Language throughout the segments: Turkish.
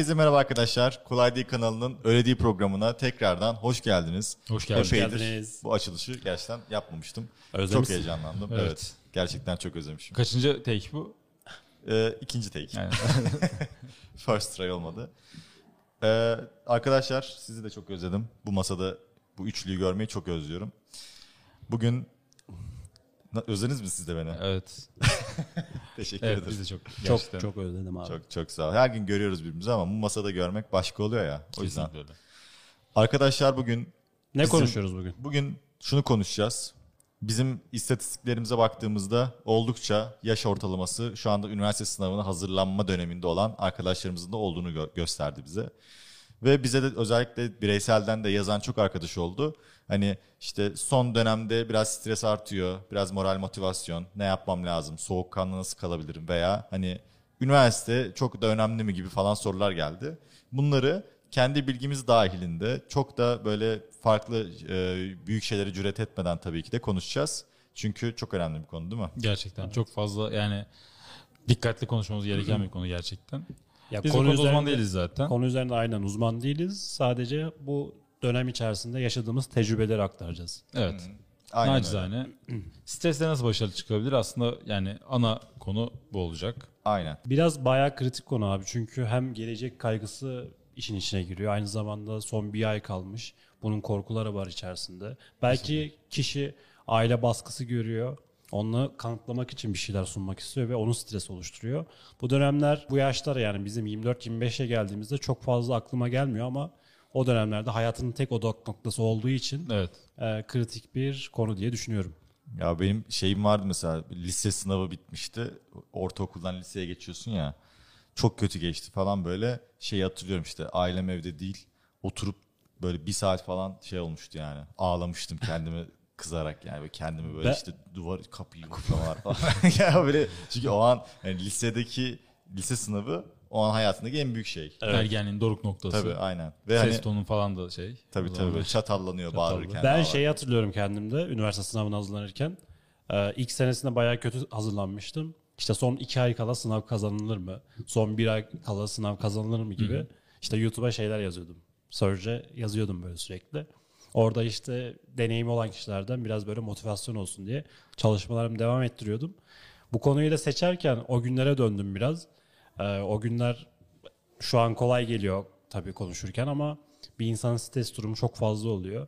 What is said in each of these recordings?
Herkese merhaba arkadaşlar. Kolay Değil kanalının Öyle Değil programına tekrardan hoş geldiniz. Hoş geldiniz. Bu açılışı gerçekten yapmamıştım. Özlemişsin. Çok heyecanlandım. Evet. Evet. Gerçekten çok özlemişim. Kaçıncı take bu? Ee, ikinci take. Yani First try olmadı. Ee, arkadaşlar sizi de çok özledim. Bu masada bu üçlüyü görmeyi çok özlüyorum. Bugün özlediniz mi siz de beni? evet. Teşekkür Evet ederim. biz de çok Çok gerçekten. çok özledim abi. Çok çok sağ ol. Her gün görüyoruz birbirimizi ama bu masada görmek başka oluyor ya. O yüzden. Kesinlikle öyle. Arkadaşlar bugün ne Bizim- konuşuyoruz bugün? Bugün şunu konuşacağız. Bizim istatistiklerimize baktığımızda oldukça yaş ortalaması şu anda üniversite sınavına hazırlanma döneminde olan arkadaşlarımızın da olduğunu gö- gösterdi bize. Ve bize de özellikle bireyselden de yazan çok arkadaş oldu. Hani işte son dönemde biraz stres artıyor, biraz moral motivasyon, ne yapmam lazım, soğukkanlı nasıl kalabilirim veya hani üniversite çok da önemli mi gibi falan sorular geldi. Bunları kendi bilgimiz dahilinde çok da böyle farklı e, büyük şeylere cüret etmeden tabii ki de konuşacağız. Çünkü çok önemli bir konu değil mi? Gerçekten çok fazla yani dikkatli konuşmamız gereken bir konu gerçekten. Ya Biz konu konuda uzman değiliz zaten. Konu üzerinde aynen uzman değiliz. Sadece bu dönem içerisinde yaşadığımız tecrübeleri aktaracağız. Evet. Aynen öyle. Nacizane. Stresle nasıl başarılı çıkabilir? Aslında yani ana konu bu olacak. Aynen. Biraz bayağı kritik konu abi. Çünkü hem gelecek kaygısı işin içine giriyor. Aynı zamanda son bir ay kalmış. Bunun korkuları var içerisinde. Belki kişi aile baskısı görüyor. Onu kanıtlamak için bir şeyler sunmak istiyor ve onu stres oluşturuyor. Bu dönemler bu yaşlara yani bizim 24-25'e geldiğimizde çok fazla aklıma gelmiyor ama o dönemlerde hayatının tek odak noktası olduğu için Evet. e, kritik bir konu diye düşünüyorum. Ya benim şeyim vardı mesela lise sınavı bitmişti. Ortaokuldan liseye geçiyorsun ya. Çok kötü geçti falan böyle. Şeyi hatırlıyorum işte ailem evde değil. Oturup böyle bir saat falan şey olmuştu yani. Ağlamıştım kendimi kızarak yani. Böyle kendimi böyle Ben- işte duvar kapıyı yumruklamalar falan. ya böyle çünkü o an yani lisedeki lise sınavı o an hayatındaki en büyük şey. Ergenliğin doruk noktası. Tabii aynen. Ve Ses hani tonun falan da şey. tabii tabii böyle çatallanıyor bağırırken. Ben şeyi hatırlıyorum kendimde üniversite sınavına hazırlanırken. Ee, ilk senesinde bayağı kötü hazırlanmıştım. İşte son iki ay kala sınav kazanılır mı? Son bir ay kala sınav kazanılır mı gibi. İşte YouTube'a şeyler yazıyordum. Search'e yazıyordum böyle sürekli. Orada işte deneyimi olan kişilerden biraz böyle motivasyon olsun diye çalışmalarımı devam ettiriyordum. Bu konuyu da seçerken o günlere döndüm biraz. Ee, o günler şu an kolay geliyor tabii konuşurken ama bir insanın stres durumu çok fazla oluyor.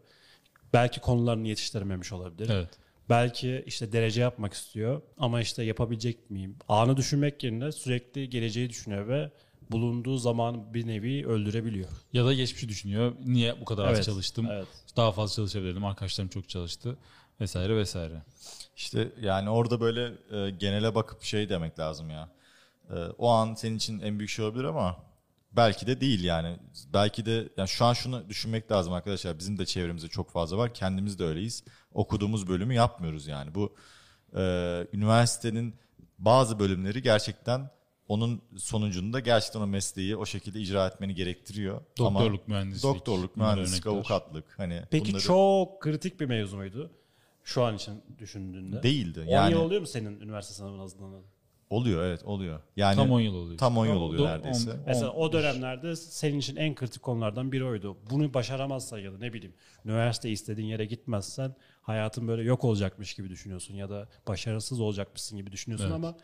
Belki konularını yetiştirememiş olabilir. Evet. Belki işte derece yapmak istiyor ama işte yapabilecek miyim? Anı düşünmek yerine sürekli geleceği düşünüyor ve bulunduğu zaman bir nevi öldürebiliyor. Ya da geçmişi düşünüyor. Niye bu kadar az Evet, çalıştım? evet. Daha fazla çalışabilirdim. Arkadaşlarım çok çalıştı. Vesaire vesaire. İşte yani orada böyle e, genele bakıp şey demek lazım ya. E, o an senin için en büyük şey olabilir ama belki de değil yani. Belki de yani şu an şunu düşünmek lazım arkadaşlar. Bizim de çevremizde çok fazla var. Kendimiz de öyleyiz. Okuduğumuz bölümü yapmıyoruz yani. Bu e, üniversitenin bazı bölümleri gerçekten onun sonucunda gerçekten o mesleği o şekilde icra etmeni gerektiriyor. Ama Doktorluk, mühendislik. doktorluk, mühendislik, avukatlık hani Peki bunları çok kritik bir mevzu muydu? Şu an için düşündüğünde. değildi. 10 Yani yıl oluyor mu senin üniversite sınavına hazırlanan? oluyor evet oluyor. Yani Tam 10 yıl oluyor. Tam 10 yıl oluyor neredeyse. on- Mesela on- o dönemlerde senin için en kritik konulardan biri oydu. Bunu başaramazsan ya da ne bileyim üniversite istediğin yere gitmezsen hayatın böyle yok olacakmış gibi düşünüyorsun ya da başarısız olacakmışsın gibi düşünüyorsun Evet. ama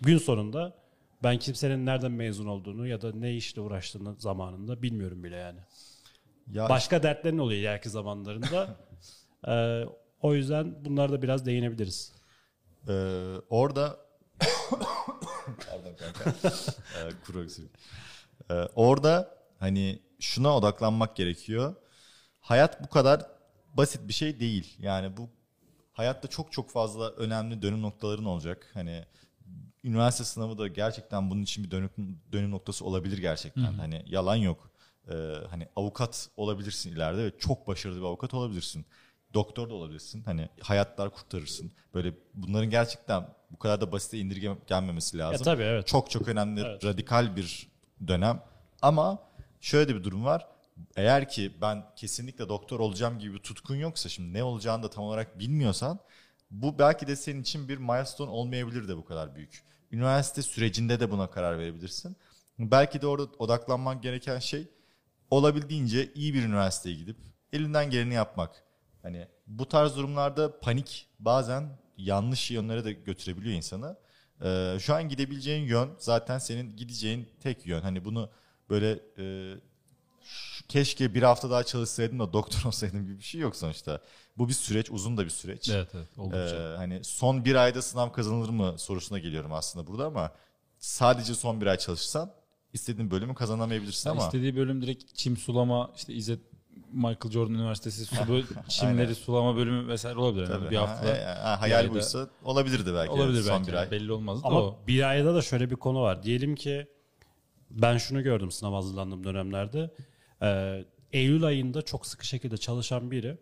gün sonunda ben kimsenin nereden mezun olduğunu ya da ne işle uğraştığını zamanında bilmiyorum bile yani. Ya Başka dertlerin oluyor ileriki zamanlarında. Ee, o yüzden bunlara da biraz değinebiliriz. Ee, orada Pardon kanka. Ee, kuru. Ee, orada hani şuna odaklanmak gerekiyor. Hayat bu kadar basit bir şey değil. Yani bu hayatta çok çok fazla önemli dönüm noktaların olacak. Hani üniversite sınavı da gerçekten bunun için bir dönüm, dönüm noktası olabilir gerçekten. Hani yalan yok. Ee, hani avukat olabilirsin ileride ve çok başarılı bir avukat olabilirsin. Doktor da olabilirsin. Hani hayatlar kurtarırsın. Böyle bunların gerçekten bu kadar da basite indirgenmemesi lazım. Ya tabii evet. Çok çok önemli, Evet. radikal bir dönem. Ama şöyle de bir durum var. Eğer ki ben kesinlikle doktor olacağım gibi bir tutkun yoksa şimdi ne olacağını da tam olarak bilmiyorsan bu belki de senin için bir milestone olmayabilir de bu kadar büyük. Üniversite sürecinde de buna karar verebilirsin. Belki de orada odaklanman gereken şey olabildiğince iyi bir üniversiteye gidip elinden geleni yapmak. Hani bu tarz durumlarda panik bazen yanlış yönlere de götürebiliyor insanı. Ee, şu an gidebileceğin yön zaten senin gideceğin tek yön. Hani bunu böyle e, keşke bir hafta daha çalışsaydım da doktor olsaydım gibi bir şey yok sonuçta. Bu bir süreç, uzun da bir süreç. Evet evet oldukça. Ee, hani son bir ayda sınav kazanılır mı sorusuna geliyorum aslında burada ama sadece son bir ay çalışırsan istediğin bölümü kazanamayabilirsin Yani ama istediği bölüm direkt çim sulama işte İzzet Michael Jordan Üniversitesi su böl- çimleri sulama bölümü vesaire olabilir. Yani tabii, bir ha, hafta e, ha, hayal ayda- buysa olabilirdi belki olabilir son belki. bir ay. Belli olmaz da Ama o. bir ayda da şöyle bir konu var. Diyelim ki ben şunu gördüm sınav hazırlandığım dönemlerde. Ee, Eylül ayında çok sıkı şekilde çalışan biri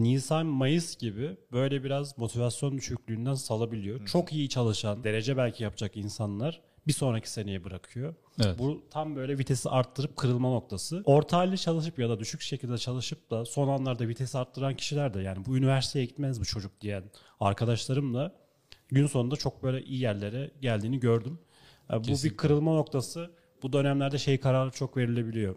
Nisan, Mayıs gibi böyle biraz motivasyon düşüklüğünden salabiliyor. Çok iyi çalışan, derece belki yapacak insanlar bir sonraki seneye bırakıyor. Evet. Bu tam böyle vitesi arttırıp kırılma noktası. Orta halli çalışıp ya da düşük şekilde çalışıp da son anlarda vitesi arttıran kişiler de yani bu üniversiteye gitmez bu çocuk diyen arkadaşlarım da gün sonunda çok böyle iyi yerlere geldiğini gördüm. Yani bu bir Kesinlikle. kırılma noktası. Bu dönemlerde şey kararı çok verilebiliyor.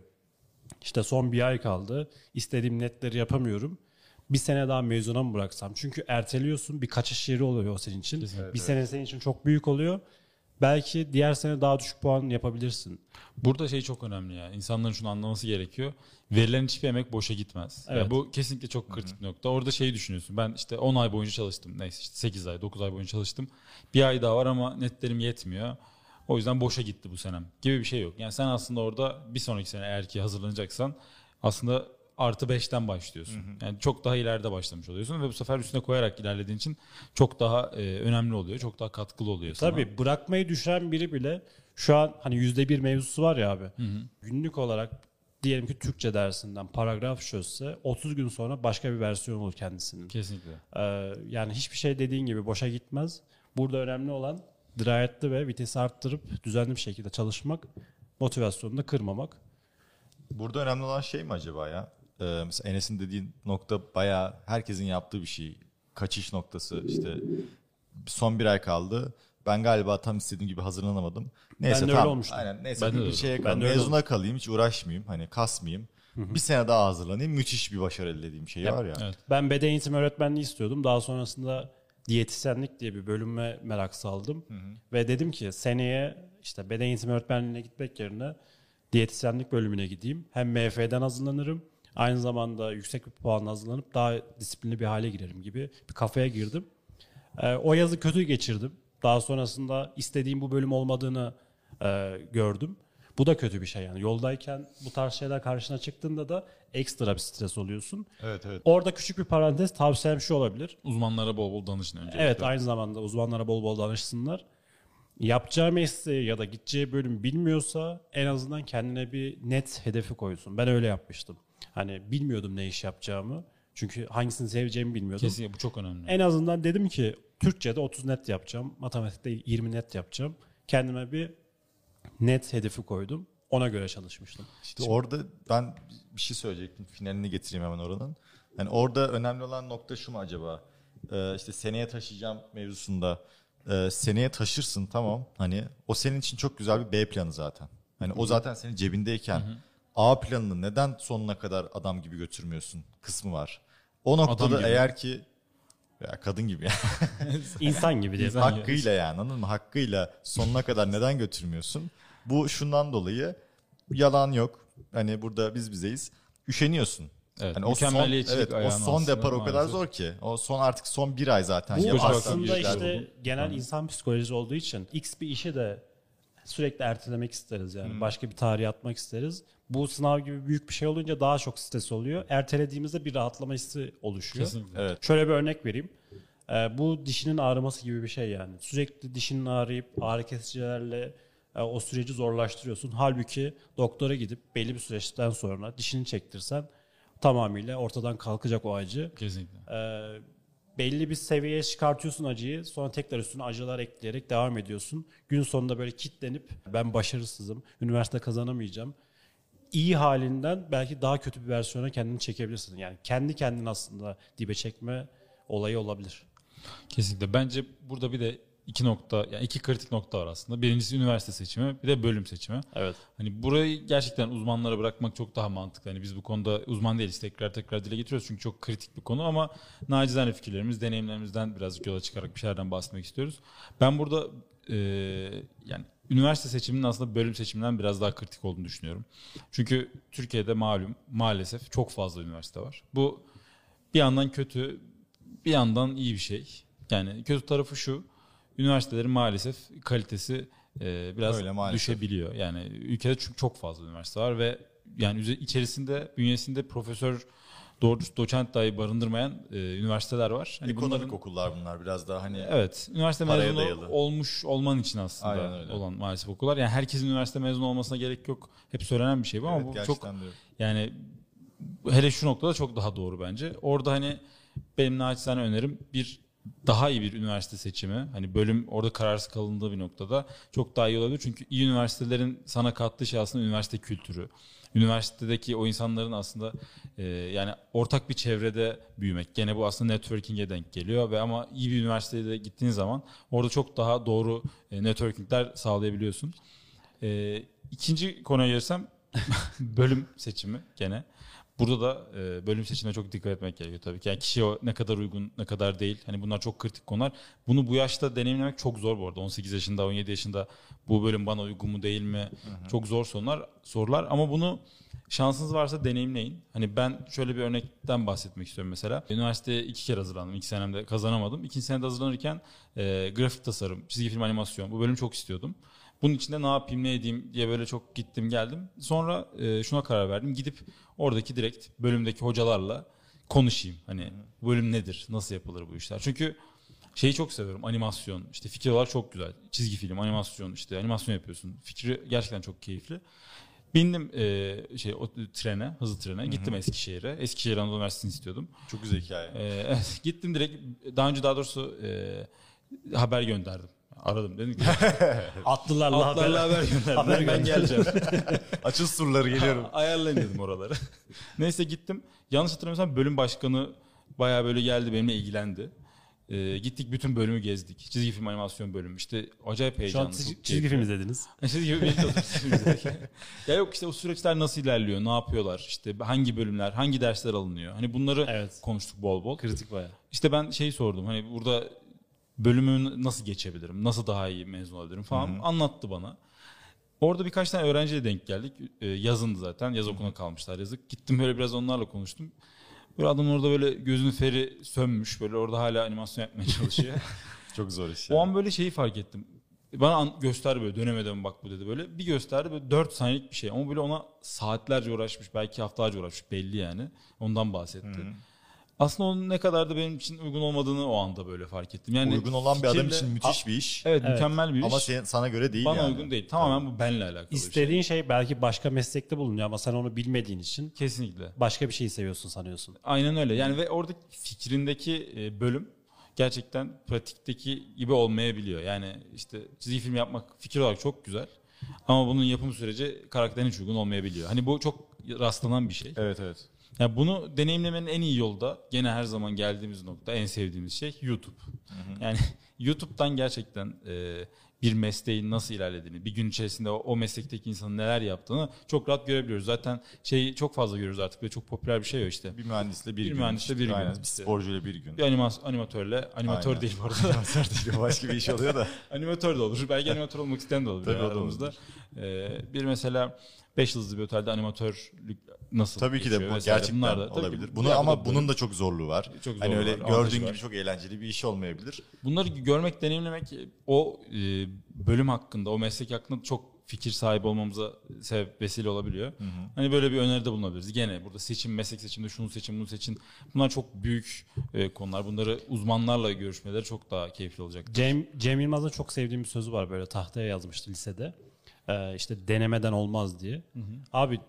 İşte son bir ay kaldı. İstediğim netleri yapamıyorum. Bir sene daha mezuna mı bıraksam? Çünkü erteliyorsun. Bir kaçış yeri oluyor o senin için. Kesinlikle. bir sene senin için çok büyük oluyor. Belki diğer sene daha düşük puan yapabilirsin. Burada şey çok önemli ya. İnsanların şunu anlaması gerekiyor. Verilen hiçbir emek boşa gitmez. Evet. bu kesinlikle çok kritik bir nokta. Orada şeyi düşünüyorsun. Ben işte 10 ay boyunca çalıştım. Neyse işte 8 ay, 9 ay boyunca çalıştım. Bir ay daha var ama netlerim yetmiyor. O yüzden boşa gitti bu senem gibi bir şey yok. Yani sen aslında orada bir sonraki sene eğer ki hazırlanacaksan aslında artı 5'ten başlıyorsun. Yani çok daha ileride başlamış oluyorsun ve bu sefer üstüne koyarak ilerlediğin için çok daha e, önemli oluyor. Çok daha katkılı oluyor sana. Tabii bırakmayı düşen biri bile şu an hani yüzde bir mevzusu var ya abi. Günlük olarak diyelim ki Türkçe dersinden paragraf çözse 30 gün sonra başka bir versiyon olur kendisinin. Kesinlikle. Ee, yani hiçbir şey dediğin gibi boşa gitmez. Burada önemli olan dirayetli ve vitesi arttırıp düzenli bir şekilde çalışmak, motivasyonunu da kırmamak. Burada önemli olan şey mi acaba ya? Ee, mesela Enes'in dediği nokta bayağı herkesin yaptığı bir şey. Kaçış noktası işte son bir ay kaldı. Ben galiba tam istediğim gibi hazırlanamadım. Neyse Ben de öyle tamam. olmuştum. Aynen. Neyse Ben de bir, öyle bir şeye kalayım. de öyle Mezuna kalayım hiç uğraşmayayım. Hani kasmayayım. Bir sene daha hazırlanayım. Müthiş bir başarı elde edeyim şey var ya. Evet. Ben beden eğitimi öğretmenliği istiyordum. Daha sonrasında diyetisyenlik diye bir bölüme merak saldım. Ve dedim ki seneye işte beden eğitimi öğretmenliğine gitmek yerine diyetisyenlik bölümüne gideyim. Hem MF'den hazırlanırım. Aynı zamanda yüksek bir puanla hazırlanıp daha disiplinli bir hale girerim gibi bir kafaya girdim. Ee, o yazı kötü geçirdim. Daha sonrasında istediğim bu bölüm olmadığını e, gördüm. Bu da kötü bir şey yani. Yoldayken bu tarz şeyler karşına çıktığında da ekstra bir stres oluyorsun. Evet evet. Orada küçük bir parantez tavsiyem şu olabilir. Uzmanlara bol bol danışın önce. Evet aynı zamanda uzmanlara bol bol danışsınlar. Yapacağı mesleği ya da gideceği bölüm bilmiyorsa en azından kendine bir net hedefi koysun. Ben öyle yapmıştım. Hani bilmiyordum ne iş yapacağımı. Çünkü hangisini seveceğimi bilmiyordum. Kesinlikle bu çok önemli. En azından dedim ki Türkçe'de 30 net yapacağım. Matematikte 20 net yapacağım. Kendime bir net hedefi koydum. Ona göre çalışmıştım. İşte orada ben bir şey söyleyecektim. Finalini getireyim hemen oranın. Yani orada önemli olan nokta şu mu acaba? Ee, işte seneye taşıyacağım mevzusunda e, seneye taşırsın tamam. Hani o senin için çok güzel bir B planı zaten. Hani o zaten senin cebindeyken A planını neden sonuna kadar adam gibi götürmüyorsun kısmı var. O noktada eğer ki ya kadın gibi ya. İnsan gibi diye. hakkıyla yani anladın mı? Hakkıyla sonuna kadar neden götürmüyorsun? Bu şundan dolayı yalan yok. Hani burada biz bizeyiz. Üşeniyorsun. Evet, Hani o son, evet, o son depar o kadar maalesef. zor ki. O son artık son bir ay zaten. Bu Yaparsan aslında işte bu. genel insan psikolojisi olduğu için X bir işi de sürekli ertelemek isteriz yani. Başka bir tarihe atmak isteriz. Bu sınav gibi büyük bir şey olunca daha çok stres oluyor. Ertelediğimizde bir rahatlama hissi oluşuyor. Kesinlikle. Evet. Şöyle bir örnek vereyim. Ee, bu dişinin ağrıması gibi bir şey yani. Sürekli dişinin ağrıyıp ağrı kesicilerle e, o süreci zorlaştırıyorsun. Halbuki doktora gidip belli bir süreçten sonra dişini çektirsen tamamıyla ortadan kalkacak o acı. Kesinlikle. Ee, belli bir seviyeye çıkartıyorsun acıyı. Sonra tekrar üstüne acılar ekleyerek devam ediyorsun. Gün sonunda böyle kitlenip ben başarısızım, üniversite kazanamayacağım. İyi halinden belki daha kötü bir versiyona kendini çekebilirsin. Yani kendi kendini aslında dibe çekme olayı olabilir. Kesinlikle. Bence burada bir de iki nokta yani iki kritik nokta var aslında. Birincisi üniversite seçimi, bir de bölüm seçimi. Evet. Hani burayı gerçekten uzmanlara bırakmak çok daha mantıklı. Hani biz bu konuda uzman değiliz. Tekrar tekrar dile getiriyoruz çünkü çok kritik bir konu ama nacizane fikirlerimiz, deneyimlerimizden birazcık yola çıkarak bir şeylerden bahsetmek istiyoruz. Ben burada e, yani üniversite seçiminin aslında bölüm seçiminden biraz daha kritik olduğunu düşünüyorum. Çünkü Türkiye'de malum maalesef çok fazla üniversite var. Bu bir yandan kötü, bir yandan iyi bir şey. Yani kötü tarafı şu. Üniversitelerin maalesef kalitesi e, biraz Öyle maalesef. düşebiliyor. Yani ülkede çok fazla üniversite var ve yani içerisinde bünyesinde profesör doğru doçent dahi barındırmayan e, üniversiteler var. Hani Ekonomik bunların- okullar bunlar biraz daha hani Evet. Üniversite mezunu dayalı. olmuş olman için aslında olan maalesef okullar. Yani herkesin üniversite mezunu olmasına gerek yok. Hep söylenen bir şey bu ama Evet, bu çok de. yani hele şu noktada çok daha doğru bence. Orada hani benim naçizane önerim bir daha iyi bir üniversite seçimi. Hani bölüm orada kararsız kalındığı bir noktada çok daha iyi olabilir. Çünkü iyi üniversitelerin sana kattığı şey aslında üniversite kültürü. Üniversitedeki o insanların aslında e, yani ortak bir çevrede büyümek. Gene bu aslında networking'e denk geliyor ve ama iyi bir üniversiteye de gittiğin zaman orada çok daha doğru e, networking'ler sağlayabiliyorsun. E, ikinci konuya gelirsem bölüm seçimi gene. Burada da e, bölüm seçimine çok dikkat etmek gerekiyor tabii ki. Yani kişiye ne kadar uygun, ne kadar değil. Hani bunlar çok kritik konular. Bunu bu yaşta deneyimlemek çok zor bu arada. 18 yaşında, 17 yaşında bu bölüm bana uygun mu değil mi? Çok zor sorular, sorular ama bunu şansınız varsa deneyimleyin. Hani ben şöyle bir örnekten bahsetmek istiyorum mesela. Üniversiteye iki kere hazırlandım. İlk senemde kazanamadım. İkinci senede hazırlanırken e, grafik tasarım, çizgi film animasyon bu bölümü çok istiyordum. Bunun içinde ne yapayım ne edeyim diye böyle çok gittim geldim. Sonra e, şuna karar verdim. Gidip oradaki direkt bölümdeki hocalarla konuşayım. Hani bu bölüm nedir? Nasıl yapılır bu işler? Çünkü şeyi çok seviyorum. Animasyon. işte fikir olarak çok güzel. Çizgi film, animasyon işte animasyon yapıyorsun. Fikri gerçekten çok keyifli. Bindim e, şey o trene, hızlı trene. Gittim Eskişehir'e. Eskişehir Anadolu Üniversitesi'ni istiyordum. Çok güzel hikaye. E, gittim direkt daha önce daha doğrusu e, haber gönderdim. Aradım dedim ki Atlılarla atlarla haber. haber gönderdim. Haber ben geleceğim. Açıl surları geliyorum. Ayarlayın dedim oraları. Neyse gittim. Yanlış hatırlamıyorsam bölüm başkanı bayağı böyle geldi benimle ilgilendi. Ee, gittik bütün bölümü gezdik. Çizgi film animasyon bölümü. İşte acayip Şu an heyecanlı. çizgi, çizgi film izlediniz. Çizgi film izledik. ya yok işte o süreçler nasıl ilerliyor, ne yapıyorlar, işte hangi bölümler, hangi dersler alınıyor. Hani bunları Evet. konuştuk bol bol. Kritik baya. İşte ben şeyi sordum. Hani burada bölümü nasıl geçebilirim? Nasıl daha iyi mezun olabilirim falan anlattı bana. Orada birkaç tane öğrenciyle denk geldik. Ee, yazındı zaten. Yaz okuluna kalmışlar yazık. Gittim böyle biraz onlarla konuştum. Böyle adam orada böyle gözünün feri sönmüş. Böyle orada hala animasyon yapmaya çalışıyor. Çok zor iş. o yani. an böyle şeyi fark ettim. Bana an- göster böyle dönemeden bak bu dedi böyle. Bir gösterdi böyle 4 saniyelik bir şey. Ama böyle ona saatlerce uğraşmış. Belki haftalarca uğraşmış belli yani. Ondan bahsetti. Aslında onun ne kadar da benim için uygun olmadığını o anda böyle fark ettim. Yani Uygun olan bir adam fikirle- için müthiş bir iş. Evet, Evet. mükemmel bir iş. Ama sen, sana göre değil Bana yani. uygun değil. Tamamen bu benle alakalı bir şey. İstediğin şey belki başka meslekte bulunuyor ama sen onu bilmediğin için Kesinlikle. başka bir şey seviyorsun sanıyorsun. Aynen öyle. Yani ve orada fikrindeki e, bölüm gerçekten pratikteki gibi olmayabiliyor. Yani işte çizgi film yapmak fikir olarak çok güzel. Ama bunun yapım süreci karakterine hiç uygun olmayabiliyor. Hani bu çok rastlanan bir şey. Evet evet. Yani bunu deneyimlemenin en iyi yolu da gene her zaman geldiğimiz nokta en sevdiğimiz şey YouTube. Yani YouTube'dan gerçekten e, bir mesleğin nasıl ilerlediğini, bir gün içerisinde o, o meslekteki insanın neler yaptığını çok rahat görebiliyoruz. Zaten şeyi çok fazla görüyoruz artık ve çok popüler bir şey o işte. Bir mühendisle bir, Bir gün. mühendisle bir gün. Aynen. Bir İşte. sporcuyla bir gün. Bir animas animatörle, animatör Aynen. değil bu arada. Animatör değil. Başka bir iş oluyor da. animatör de olur. Belki animatör olmak isteyen de olur Tabii aramızda. Ee, bir mesela 5 yıldızlı bir otelde animatörlük nasıl Tabii ki de bu gerçekten Bunlar da- tabii olabilir. Bunu bu ama bunun da çok zorluğu var. Çok hani öyle var, gördüğün var. gibi çok eğlenceli bir iş olmayabilir. Bunları görmek, deneyimlemek o e, bölüm hakkında, o meslek hakkında çok fikir sahibi olmamıza sebep vesile olabiliyor. Hani böyle bir öneride bulunabiliriz. Gene burada seçim, meslek seçiminde şunu seçin, bunu seçin. Bunlar çok büyük e, konular. Bunları uzmanlarla görüşmeleri çok daha keyifli olacak. Cem, Cem Yılmaz'ın çok sevdiğim bir sözü var böyle tahtaya yazmıştı lisede. Ee, işte denemeden olmaz diye. Abi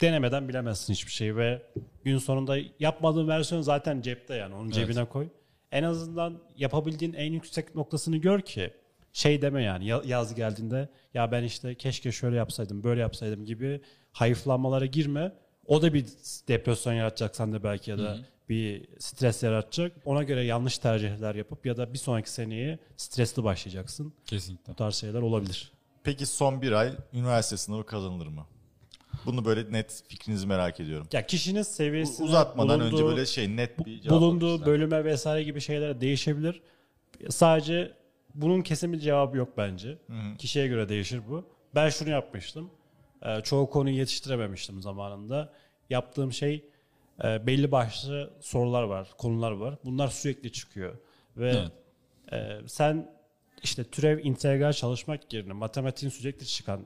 denemeden bilemezsin hiçbir şeyi ve gün sonunda yapmadığın versiyon zaten cepte yani onun cebine koy. En azından yapabildiğin en yüksek noktasını gör ki şey deme yani ya- yaz geldiğinde ya ben işte keşke şöyle yapsaydım böyle yapsaydım gibi hayıflanmalara girme. O da bir depresyon yaratacak sende belki ya da bir stres yaratacak. Ona göre yanlış tercihler yapıp ya da bir sonraki seneye stresli başlayacaksın. Kesinlikle. Bu tarz şeyler olabilir. Peki son bir ay üniversite sınavı kazanılır mı? Bunu böyle net fikrinizi merak ediyorum. Ya kişinin seviyesine Uzatmadan önce bulunduğu- böyle şey net bir cevap bulunduğu bölüme vesaire gibi şeyler değişebilir. Sadece bunun kesin bir cevabı yok bence. Kişiye göre değişir bu. Ben şunu yapmıştım. Ee, çoğu konuyu yetiştirememiştim zamanında. Yaptığım şey e, belli başlı sorular var, konular var. Bunlar sürekli çıkıyor. Ve Evet. e, sen işte türev integral çalışmak yerine matematiğin sürekli çıkan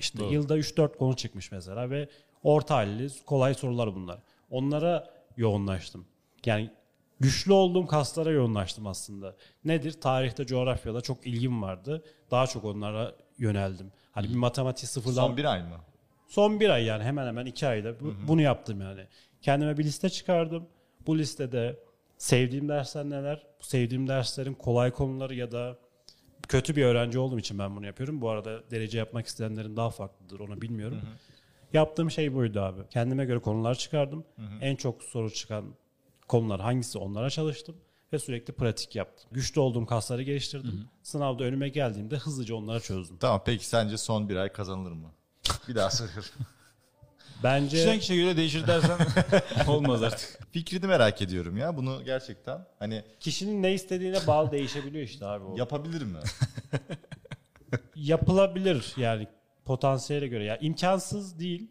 işte Doğru. yılda 3-4 konu çıkmış mesela ve orta halli kolay sorular bunlar. Onlara yoğunlaştım. Yani güçlü olduğum kaslara yoğunlaştım aslında. Nedir? Tarihte, coğrafyada çok ilgim vardı. Daha çok onlara yöneldim. Hani bir matematiği sıfırdan Son bir ay mı? Son bir ay yani hemen hemen iki ayda bu- bunu yaptım yani. Kendime bir liste çıkardım. Bu listede sevdiğim dersler neler? Bu sevdiğim derslerin kolay konuları ya da kötü bir öğrenci olduğum için ben bunu yapıyorum. Bu arada derece yapmak isteyenlerin daha farklıdır onu bilmiyorum. Yaptığım şey buydu abi. Kendime göre konular çıkardım. En çok soru çıkan konular hangisi onlara çalıştım ve sürekli pratik yaptım. Güçlü olduğum kasları geliştirdim. Sınavda önüme geldiğimde hızlıca onları çözdüm. Tamam peki sence son bir ay kazanılır mı? Bir daha soruyorum. Bence Kişiden kişiye göre değişir dersen olmaz artık. Fikrini merak ediyorum ya. Bunu gerçekten hani Kişinin ne istediğine bağlı değişebiliyor işte abi o. yapabilir mi? Yapılabilir yani potansiyele göre. Ya imkansız değil.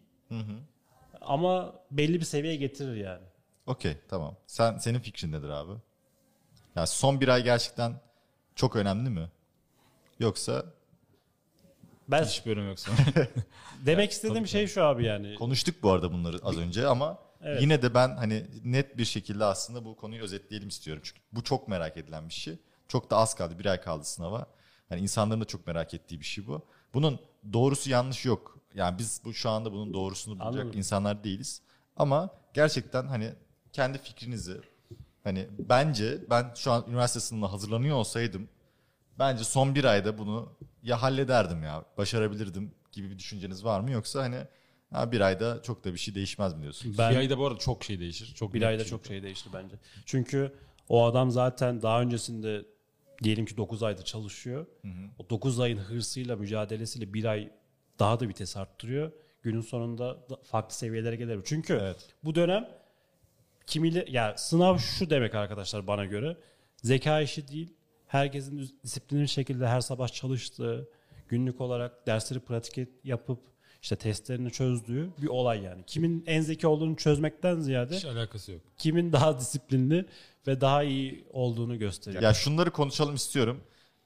Ama belli bir seviyeye getirir yani. Okey tamam. Sen senin fikrin nedir abi? Ya son bir ay gerçekten çok önemli mi? Yoksa Ben Hiç bölüm yoksa. demek istediğim şey şu abi yani. konuştuk bu arada bunları az önce ama Evet. yine de ben hani net bir şekilde aslında bu konuyu özetleyelim istiyorum. Çünkü bu çok merak edilen bir şey. Çok da az kaldı. Bir ay kaldı sınava. Hani insanların da çok merak ettiği bir şey bu. Bunun doğrusu yanlış yok. Yani biz bu şu anda bunun doğrusunu bulacak Anladım. insanlar değiliz. Ama gerçekten hani kendi fikrinizi hani bence ben şu an üniversite sınavına hazırlanıyor olsaydım bence son bir ayda bunu ya hallederdim ya başarabilirdim gibi bir düşünceniz var mı yoksa hani ha bir ayda çok da bir şey değişmez mi diyorsun? Ben Bir ayda bu arada çok şey değişir. Çok bir ayda şey. çok şey değişti bence. Çünkü o adam zaten daha öncesinde diyelim ki 9 ayda çalışıyor. O 9 ayın hırsıyla, mücadelesiyle bir ay daha da vites arttırıyor. Günün sonunda da farklı seviyelere gelir. Çünkü Evet. bu dönem kimiyle ya sınav şu demek arkadaşlar bana göre. Zeka işi değil. Herkesin disiplinli bir şekilde her sabah çalıştığı, günlük olarak dersleri pratik et- yapıp işte testlerini çözdüğü bir olay yani. Kimin en zeki olduğunu çözmekten ziyade Hiç alakası yok. kimin daha disiplinli ve daha iyi olduğunu gösteriyor. Ya şunları konuşalım istiyorum.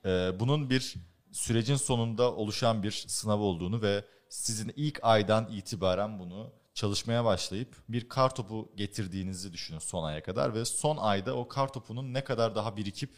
Ee, bunun bir sürecin sonunda oluşan bir sınav olduğunu ve sizin ilk aydan itibaren bunu çalışmaya başlayıp bir kar topu getirdiğinizi düşünün son aya kadar ve son ayda o kar topunun ne kadar daha birikip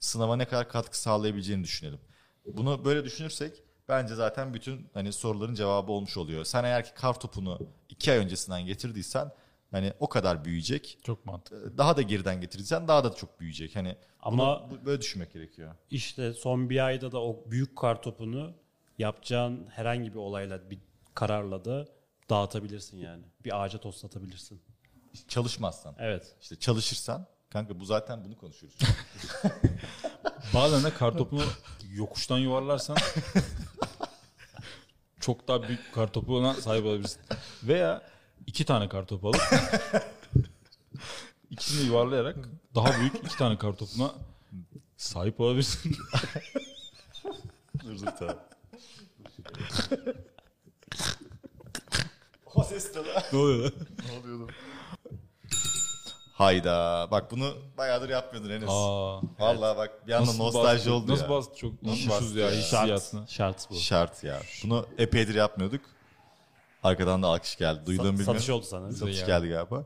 sınava ne kadar katkı sağlayabileceğini düşünelim. Bunu böyle düşünürsek bence zaten bütün hani soruların cevabı olmuş oluyor. Sen eğer ki kar topunu iki ay öncesinden getirdiysen hani o kadar büyüyecek. Çok mantıklı. Daha da geriden getirirsen daha da çok büyüyecek. Hani Ama- ama böyle düşünmek gerekiyor. İşte son bir ayda da o büyük kar topunu yapacağın herhangi bir olayla bir kararla da dağıtabilirsin yani. Bir ağaca toslatabilirsin. Çalışmazsan. Evet. İşte çalışırsan kanka bu zaten bunu konuşuyoruz. Bazen de kartopunu yokuştan yuvarlarsan çok daha büyük kartopuna sahip olabilirsin. Veya iki tane kartopu alıp ikisini yuvarlayarak daha büyük iki tane kartopuna sahip olabilirsin. dur tamam. o ses de lan. ne oluyor lan? Ne oluyor lan? Hayda. Bak bunu bayağıdır yapmıyordun Enes. Aa, Vallahi bak bir anda nasıl nostalji bastı- oldu Nasıl ya. bastı çok Nasıl bastı ya ya? hissiyatını. Şart bu. Şart ya. Bunu epeydir yapmıyorduk. Arkadan da alkış geldi. Duyduğum Sa- bilmiyorum. satış oldu sana. Satış Bize geldi galiba.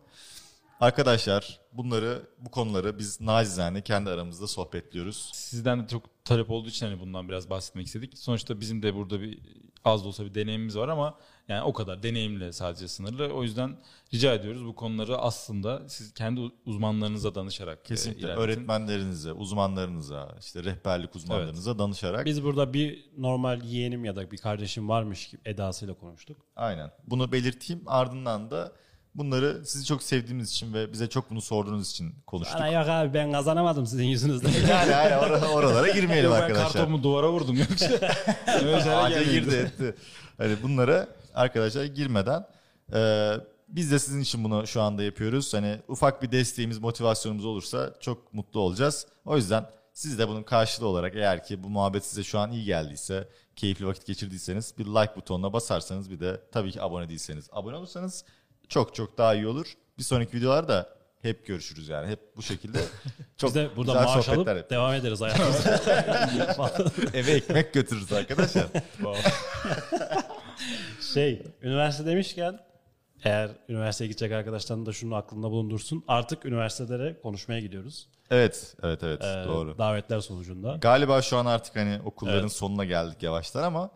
Arkadaşlar bunları bu konuları biz nacizane kendi aramızda sohbetliyoruz. Sizden de çok talep olduğu için hani bundan biraz bahsetmek istedik. Sonuçta bizim de burada bir az da olsa bir deneyimimiz var ama yani o kadar deneyimle sadece sınırlı. O yüzden rica ediyoruz bu konuları aslında siz kendi uzmanlarınıza danışarak e, Kesinlikle ilerletin. öğretmenlerinize, uzmanlarınıza, işte rehberlik uzmanlarınıza danışarak Biz burada bir normal yeğenim ya da bir kardeşim varmış gibi edasıyla konuştuk. aynen bunu belirteyim. Ardından da Bunları sizi çok sevdiğimiz için ve bize çok bunu sorduğunuz için konuştuk. Ana yok abi ben kazanamadım sizin yüzünüzden. Yani, yani or- oralara girmeyelim Ben arkadaşlar. kartopumu duvara vurdum yoksa. Gelmedi. girdi etti. Hani bunlara arkadaşlar girmeden e, biz de sizin için bunu şu anda yapıyoruz. Hani ufak bir desteğimiz, motivasyonumuz olursa çok mutlu olacağız. O yüzden siz de bunun karşılığı olarak eğer ki bu muhabbet size şu an iyi geldiyse, keyifli vakit geçirdiyseniz bir like butonuna basarsanız bir de tabii ki abone değilseniz abone olursanız çok çok daha iyi olur. Bir sonraki videolarda hep görüşürüz yani. Hep bu şekilde çok Biz de burada güzel maaş alıp yap- devam ederiz hayatımıza. Eve ekmek götürürüz arkadaşlar. şey, üniversite demişken eğer üniversiteye gidecek arkadaşların da şunu aklında bulundursun. Artık üniversitelere konuşmaya gidiyoruz. evet, evet, evet. Ee, doğru. Davetler sonucunda. Galiba şu an artık hani okulların Evet. sonuna geldik yavaştan ama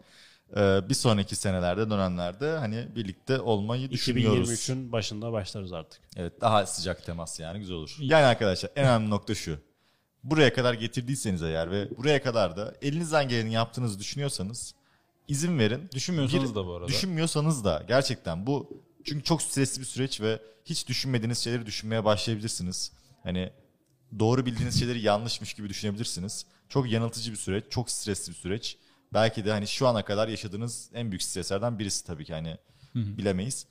bir sonraki senelerde dönemlerde hani birlikte olmayı düşünüyoruz. 2023'ün başında başlarız artık. Evet daha sıcak temas yani güzel olur. Yani arkadaşlar en önemli nokta şu. Buraya kadar getirdiyseniz eğer ve buraya kadar da elinizden geleni yaptığınızı düşünüyorsanız izin verin. Düşünmüyorsanız Bir- da bu arada. Düşünmüyorsanız da gerçekten bu çünkü çok stresli bir süreç ve hiç düşünmediğiniz şeyleri düşünmeye başlayabilirsiniz. Hani doğru bildiğiniz şeyleri yanlışmış gibi düşünebilirsiniz. Çok yanıltıcı bir süreç, çok stresli bir süreç. Belki de hani şu ana kadar yaşadığınız en büyük streslerden birisi tabii ki hani bilemeyiz.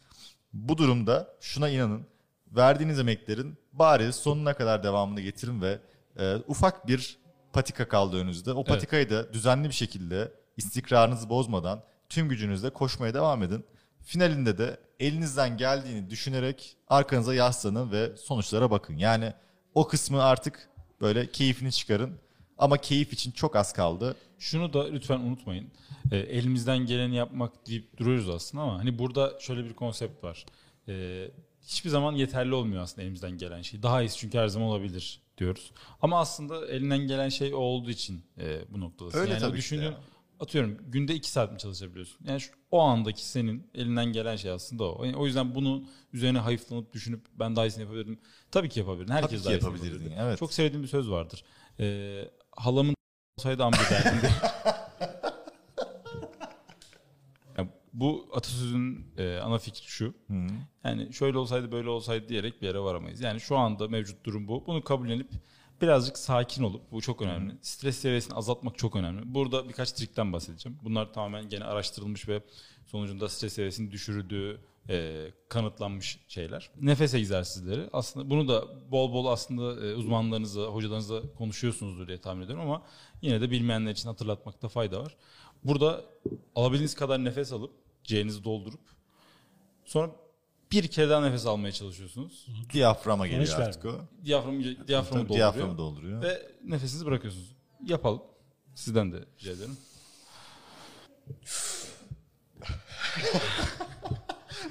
Bu durumda şuna inanın. Verdiğiniz emeklerin bari sonuna kadar devamını getirin ve e, ufak bir patika kaldı önünüzde. O patikayı da düzenli bir şekilde istikrarınızı bozmadan tüm gücünüzle koşmaya devam edin. Finalinde de elinizden geldiğini düşünerek arkanıza yaslanın ve sonuçlara bakın. Yani o kısmı artık böyle keyfini çıkarın. Ama keyif için çok az kaldı. Şunu da lütfen unutmayın. E, elimizden geleni yapmak deyip duruyoruz aslında ama hani burada şöyle bir konsept var. E, hiçbir zaman yeterli olmuyor aslında elimizden gelen şey. Daha iyisi çünkü her zaman olabilir diyoruz. Ama aslında elinden gelen şey o olduğu için e, bu noktadasın. Öyle yani tabii düşündüğün, ya. atıyorum günde iki saat mi çalışabiliyorsun? Yani şu, o andaki senin elinden gelen şey aslında o. Yani o yüzden bunu üzerine hayıflanıp düşünüp ben daha iyisini yapabilirim. Tabii ki yapabilirim. Herkes Tabii ki daha iyisini yapabilirdin, yapabilirdi. evet. Çok sevdiğim bir söz vardır. E, halamın olsaydı amca derdim. Ya bu atasözünün e, ana fikri şu. Yani şöyle olsaydı böyle olsaydı diyerek bir yere varamayız. Yani şu anda mevcut durum bu. Bunu kabullenip birazcık sakin olup bu çok önemli. Stres seviyesini azaltmak çok önemli. Burada birkaç trikten bahsedeceğim. Bunlar tamamen gene araştırılmış ve sonucunda stres seviyesini düşürdüğü e, kanıtlanmış şeyler. Nefes egzersizleri aslında bunu da bol bol aslında e, uzmanlarınızla, hocalarınızla konuşuyorsunuzdur diye tahmin ediyorum ama yine de bilmeyenler için hatırlatmakta fayda var. Burada alabildiğiniz kadar nefes alıp ciğerinizi doldurup sonra bir kere daha nefes almaya çalışıyorsunuz. Diyaframa geliyor Hiç artık o. Diyaframı, diyaframı Tabii dolduruyor. diyaframı dolduruyor. Ve nefesinizi bırakıyorsunuz. Yapalım. Sizden de rica ederim.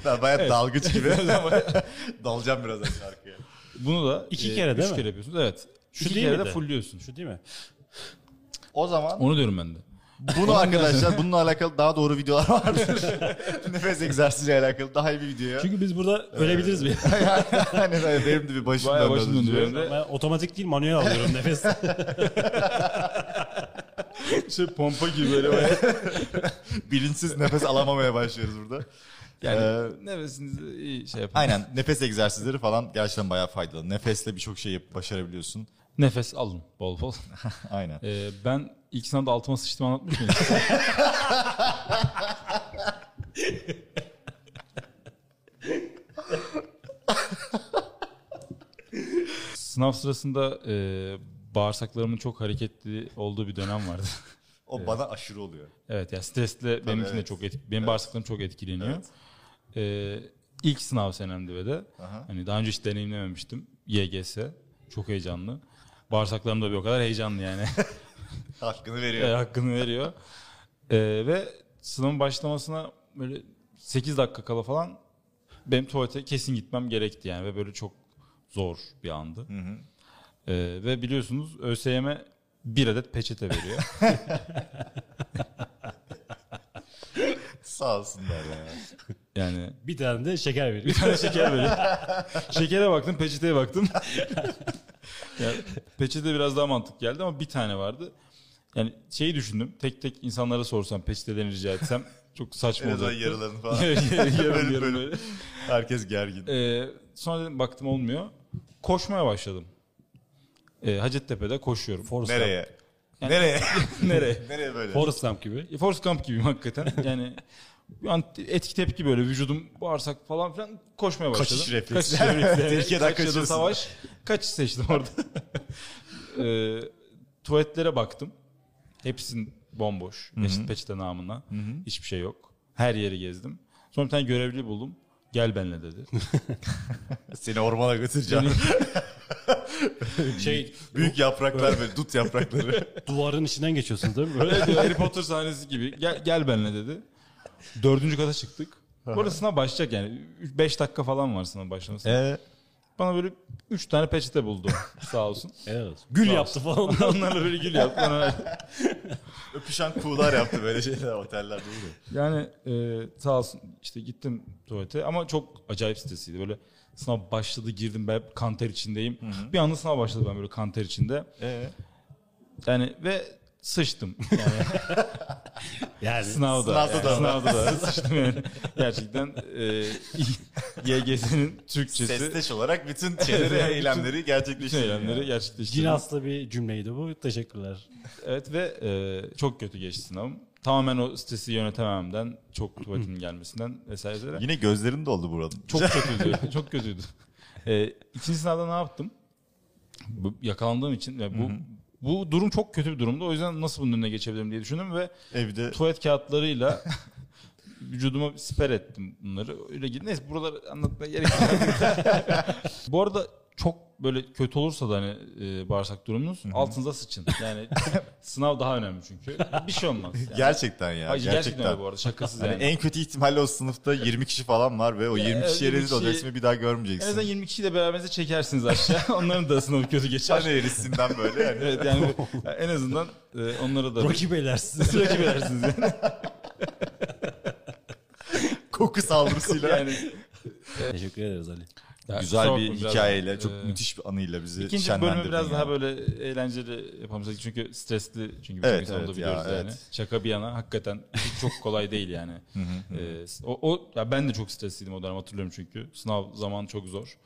Ben bayağı dalgıç gibi. Dalacağım birazdan şarkıya. Bunu da İki kere değil üç mi? kere yapıyorsunuz. Evet. Şu İki değil kere de fullliyorsun. Şu değil mi? O zaman Onu diyorum ben de. bunu arkadaşlar bununla alakalı daha doğru videolar vardır. Nefes egzersiziyle alakalı daha iyi bir videoya. Çünkü biz burada ölebiliriz bir. yani benim de bir başım Bayağı başım de. Ben otomatik değil manuel alıyorum nefes. Şey pompa gibi böyle. Bilinçsiz nefes alamamaya başlıyoruz burada. Yani Ee, nefesinizi iyi şey yapın. Aynen nefes egzersizleri falan gerçekten bayağı faydalı. Nefesle birçok şey yapıp başarabiliyorsun. Nefes alın bol bol. Aynen. Ee, ben ilk sınavda altıma sıçtım anlatmış mıydım? Sınav sırasında e, bağırsaklarımın çok hareketli olduğu bir dönem vardı. O bana aşırı oluyor. evet ya stresle benim için de evet. çok etki, benim bağırsaklarım çok etkileniyor. Evet. Ee, ilk sınav senemdi ve de Aha. hani daha önce hiç deneyimlememiştim. YGS çok heyecanlı. Bağırsaklarım da bir o kadar heyecanlı yani. Hakkını veriyor. hakkını veriyor. E, ve sınavın başlamasına böyle 8 dakika kala falan benim tuvalete kesin gitmem gerekti yani ve böyle çok zor bir andı. E, ve biliyorsunuz ÖSYM bir adet peçete veriyor. Sağ olsunlar ya. yani bir tane de şeker veriyor. bir tane şeker veriyor. Şekere baktım, peçeteye baktım. yani peçete biraz daha mantık geldi ama bir tane vardı. Yani şeyi düşündüm. Tek tek insanlara sorsam, peçetelerini rica etsem çok saçma En azından olacaktı. yarılarını falan. yarım yarım Bölüm bölüm. böyle. Herkes gergin. Ee, sonra dedim baktım olmuyor. Koşmaya başladım. Ee, Hacettepe'de koşuyorum. Forrest Nereye? Yani- Nereye? Nereye? Nereye böyle? Forrest Gump gibi. Forrest Gump gibiyim hakikaten. Yani bir an etki tepki böyle vücudum bağırsak falan filan koşmaya başladım. Kaçış refleksi. Kaçış refleksi. Tehlikeden kaçıyorsun. savaş. Kaçış seçtim orada. ee, tuvaletlere baktım. Hepsinin bomboş. Eşit peçete namına. Hiçbir şey yok. Her yeri gezdim. Sonra bir tane görevli buldum. Gel benimle dedi. Seni ormana götüreceğim. Şey Büyük yapraklar böyle dut yaprakları. duvarın içinden geçiyorsunuz değil mi? Böyle. Öyle diyor, Harry Potter sahnesi gibi. Gel, gel benimle dedi. Dördüncü kata çıktık. Bu arada sınav başlayacak yani. 5 dakika falan var sınav başlamasına. Ee, Bana böyle 3 tane peçete buldu sağ olsun. Evet. Gül Sağ yaptı falan. Onlarla böyle gül yaptı. Bana öpüşen kuğular yaptı böyle şeyler otellerde oluyor. Yani e, sağ olsun işte gittim tuvalete ama çok acayip stresiydi. Böyle sınav başladı girdim ben kanter içindeyim. Bir anda sınav başladı ben böyle kanter içinde. Ee, Yani ve sıçtım. Yani Yani sınavda. Sınavda yani, da. Sınavda da sıçtım yani. Gerçekten e, YGS'nin Türkçesi. sesleş olarak bütün şeyleri, Evet, eylemleri gerçekleştirdi. eylemleri yani. gerçekleştirdim. Cinaslı bir cümleydi bu. Teşekkürler. Evet ve e, çok kötü geçti sınavım. Tamamen o stresi yönetememden, çok tuvaletimin gelmesinden vesaire. Yine gözlerin doldu buranın. Çok kötüydü. çok kötüydü. E, ikinci sınavda ne yaptım? Bu, yakalandığım için ve bu bu durum çok kötü bir durumdu. O yüzden nasıl bunun önüne geçebilirim diye düşündüm ve Evde tuvalet kağıtlarıyla vücuduma siper ettim bunları. Öyle gidin. Neyse buraları anlatmaya gerek yok. Bu arada çok böyle kötü olursa da hani e, bağırsak durumunuz altınıza sıçın. Yani sınav daha önemli çünkü. Bir şey olmaz. Yani. gerçekten ya. Ay, gerçekten. gerçekten öyle bu arada şakasız Hani yani. en kötü ihtimalle o sınıfta 20 kişi falan var ve o 20 evet, kişiye 20 rezil olacaksın ve bir daha En görmeyeceksin. azından 20 kişiyle beraberinize çekersiniz aşağı. Onların da sınavı kötü geçer. Çan eğrisinden böyle yani. evet yani en azından e, onlara da Rakip edersiniz. rakip edersiniz yani. Koku saldırısıyla. yani Teşekkür ederiz Ali. Ya, Güzel bir biraz, hikayeyle, çok e, müthiş bir anıyla bizi İkinci şenlendirdin. bölümü biraz yani. daha böyle eğlenceli yapalım. Çünkü stresli çünkü Evet, evet, evet ya, biliyoruz yani. evet. Şaka bir yana hakikaten çok kolay değil yani. Ee, o, o ya ben de çok stresliydim o dönem hatırlıyorum çünkü. Sınav zamanı çok zor.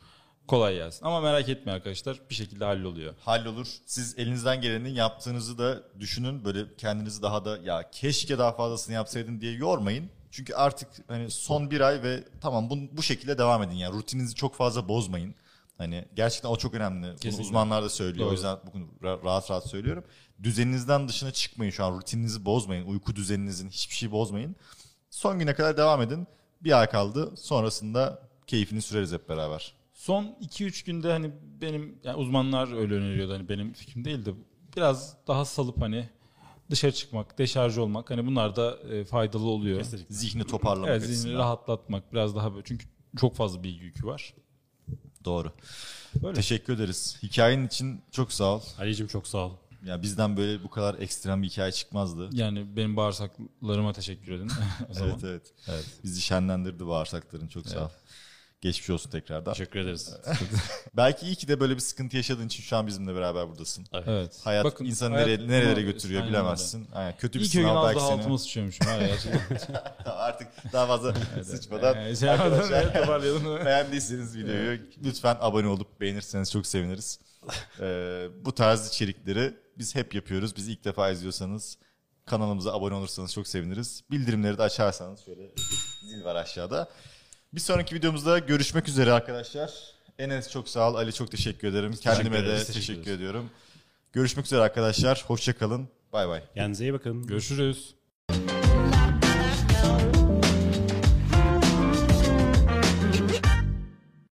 Kolay gelsin. Ama merak etmeyin arkadaşlar bir şekilde halloluyor. hallolur. Siz elinizden gelenin yaptığınızı da düşünün. Böyle kendinizi daha da ya keşke daha fazlasını yapsaydın diye yormayın. Çünkü artık hani son bir ay ve tamam bu, bu şekilde devam edin. Yani rutininizi çok fazla bozmayın. Hani gerçekten o çok önemli. Bunu Kesinlikle. uzmanlar da söylüyor. O Doğru. yüzden bugün ra- rahat rahat söylüyorum. Düzeninizden dışına çıkmayın şu an. Rutininizi bozmayın. Uyku düzeninizin hiçbir şey bozmayın. Son güne kadar devam edin. Bir ay kaldı. Sonrasında keyfini süreriz hep beraber. Son 2-3 günde hani benim yani uzmanlar öyle öneriyordu hani benim fikrim değil de biraz daha salıp hani dışarı çıkmak, deşarj olmak hani bunlar da e, faydalı oluyor. Kesinlikle. Zihni toparlamak Evet, zihni rahatlatmak biraz daha böyle çünkü çok fazla bilgi yükü var. Doğru. Böyle. Teşekkür ederiz. Hikayenin için çok sağ ol. Ali'cim çok sağ ol. Ya bizden böyle bu kadar ekstrem bir hikaye çıkmazdı. Yani benim bağırsaklarıma teşekkür edin o zaman. Evet evet. Evet. Bizi şenlendirdi bağırsakların çok sağ ol. Geçmiş olsun tekrardan. Teşekkür ederiz. Belki iyi ki de böyle bir sıkıntı yaşadığın için şu an bizimle beraber buradasın. Evet. Hayat Bakın, insanı hayat nereye, nerelere götürüyor Aynen bilemezsin. Aynen, kötü öyle. bir İyi ki o gün sınav belki daha seni. altıma sıçıyormuşum. Artık daha fazla sıçmadan. Ee, şey Arkadaşlar evet, toparlayalım. beğendiyseniz videoyu lütfen abone olup beğenirseniz çok seviniriz. Ee, bu tarz içerikleri biz hep yapıyoruz. Bizi ilk defa izliyorsanız kanalımıza abone olursanız çok seviniriz. Bildirimleri de açarsanız şöyle zil var aşağıda. Bir sonraki videomuzda görüşmek üzere arkadaşlar. Enes çok sağ ol. Ali çok teşekkür ederim. Kendime de ederiz, teşekkür, teşekkür ederiz. ediyorum. Görüşmek üzere arkadaşlar. Hoşça kalın. Bay bay. Kendinize iyi bakın. Görüşürüz.